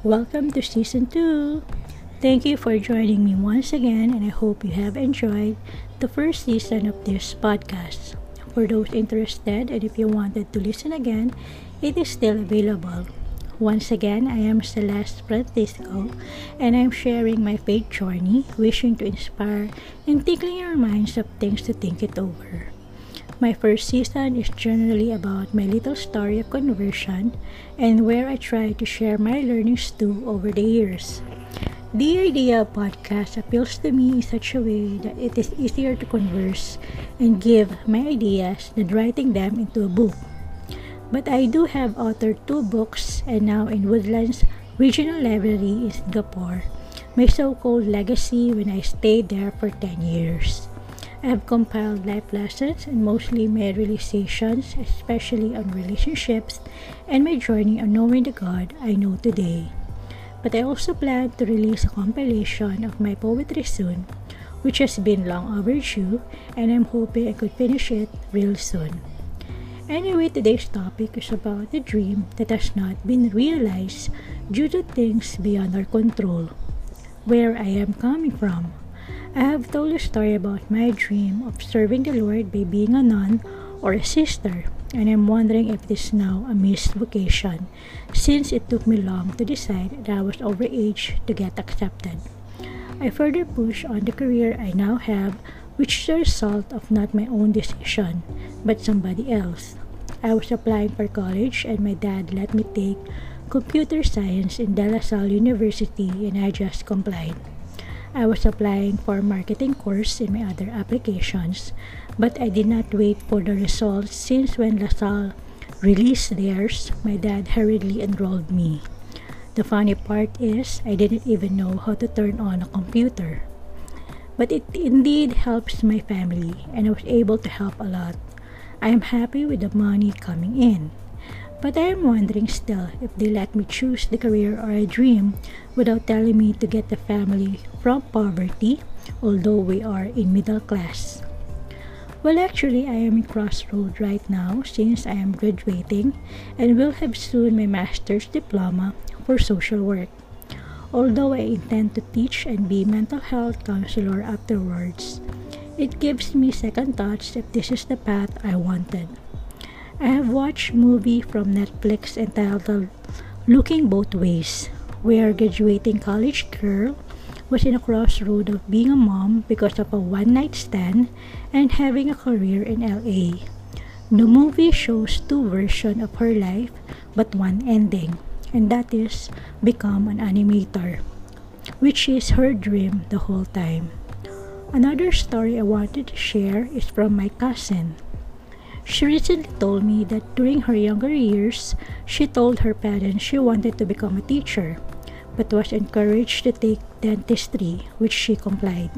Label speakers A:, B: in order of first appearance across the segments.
A: Welcome to season 2. Thank you for joining me once again, and I hope you have enjoyed the first season of this podcast. For those interested, and if you wanted to listen again, it is still available. Once again, I am Celeste Francisco, and I'm sharing my faith journey, wishing to inspire and tickling your minds of things to think it over. My first season is generally about my little story of conversion and where I try to share my learnings too over the years. The idea of podcast appeals to me in such a way that it is easier to converse and give my ideas than writing them into a book. But I do have authored two books and now in Woodlands Regional Library in Singapore, my so-called legacy when I stayed there for 10 years. I have compiled life lessons and mostly my realizations, especially on relationships and my journey on knowing the God I know today. But I also plan to release a compilation of my poetry soon, which has been long overdue, and I'm hoping I could finish it real soon. Anyway, today's topic is about a dream that has not been realized due to things beyond our control. Where I am coming from. I have told a story about my dream of serving the Lord by being a nun or a sister, and I'm wondering if it is now a missed vocation, since it took me long to decide that I was overage to get accepted. I further push on the career I now have, which is the result of not my own decision, but somebody else. I was applying for college, and my dad let me take computer science in De La Salle University, and I just complied. I was applying for marketing course in my other applications, but I did not wait for the results since when LaSalle released theirs, my dad hurriedly enrolled me. The funny part is, I didn't even know how to turn on a computer. But it indeed helps my family, and I was able to help a lot. I am happy with the money coming in. But I am wondering still if they let me choose the career or a dream without telling me to get the family from poverty, although we are in middle class. Well, actually, I am in crossroad right now since I am graduating and will have soon my master's diploma for social work. Although I intend to teach and be mental health counselor afterwards, it gives me second thoughts if this is the path I wanted. I have watched movie from Netflix entitled Looking Both Ways, where graduating college girl was in a crossroad of being a mom because of a one-night stand and having a career in LA. The movie shows two versions of her life but one ending, and that is become an animator, which is her dream the whole time. Another story I wanted to share is from my cousin. She recently told me that during her younger years, she told her parents she wanted to become a teacher, but was encouraged to take dentistry, which she complied.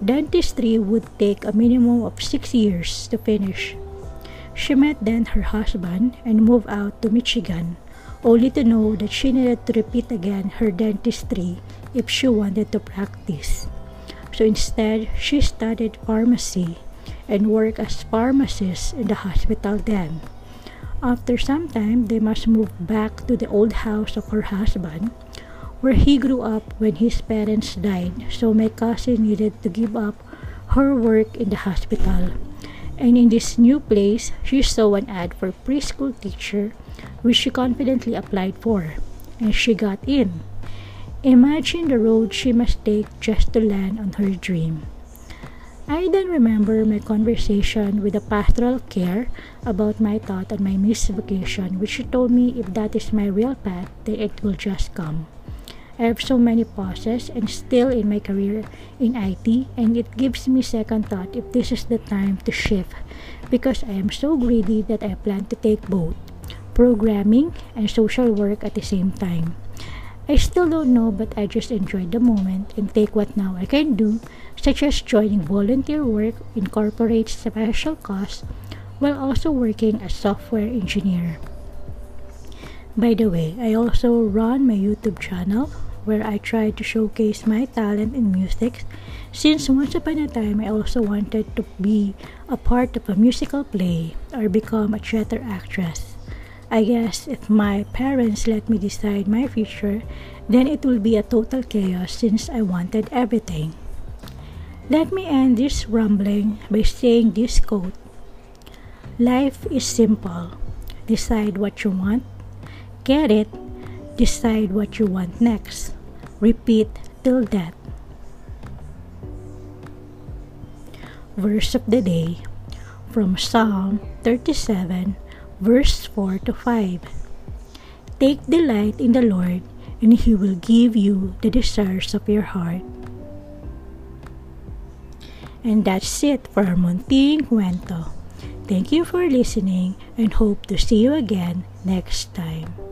A: Dentistry would take a minimum of six years to finish. She met then her husband and moved out to Michigan, only to know that she needed to repeat again her dentistry if she wanted to practice. So instead, she studied pharmacy and work as pharmacists in the hospital then. After some time, they must move back to the old house of her husband, where he grew up when his parents died, so my cousin needed to give up her work in the hospital. And in this new place, she saw an ad for preschool teacher, which she confidently applied for, and she got in. Imagine the road she must take just to land on her dream. I then remember my conversation with the pastoral care about my thought on my missed which she told me if that is my real path, then it will just come. I have so many pauses and still in my career in IT, and it gives me second thought if this is the time to shift because I am so greedy that I plan to take both programming and social work at the same time. I still don't know, but I just enjoy the moment and take what now I can do, such as joining volunteer work, incorporate special costs, while also working as software engineer. By the way, I also run my YouTube channel where I try to showcase my talent in music since once upon a time I also wanted to be a part of a musical play or become a theater actress. I guess if my parents let me decide my future, then it will be a total chaos since I wanted everything. Let me end this rambling by saying this quote Life is simple. Decide what you want, get it, decide what you want next. Repeat till death. Verse of the day from Psalm 37, verse 4 to 5. Take delight in the Lord, and He will give you the desires of your heart. And that's it for Munting Cuento. Thank you for listening and hope to see you again next time.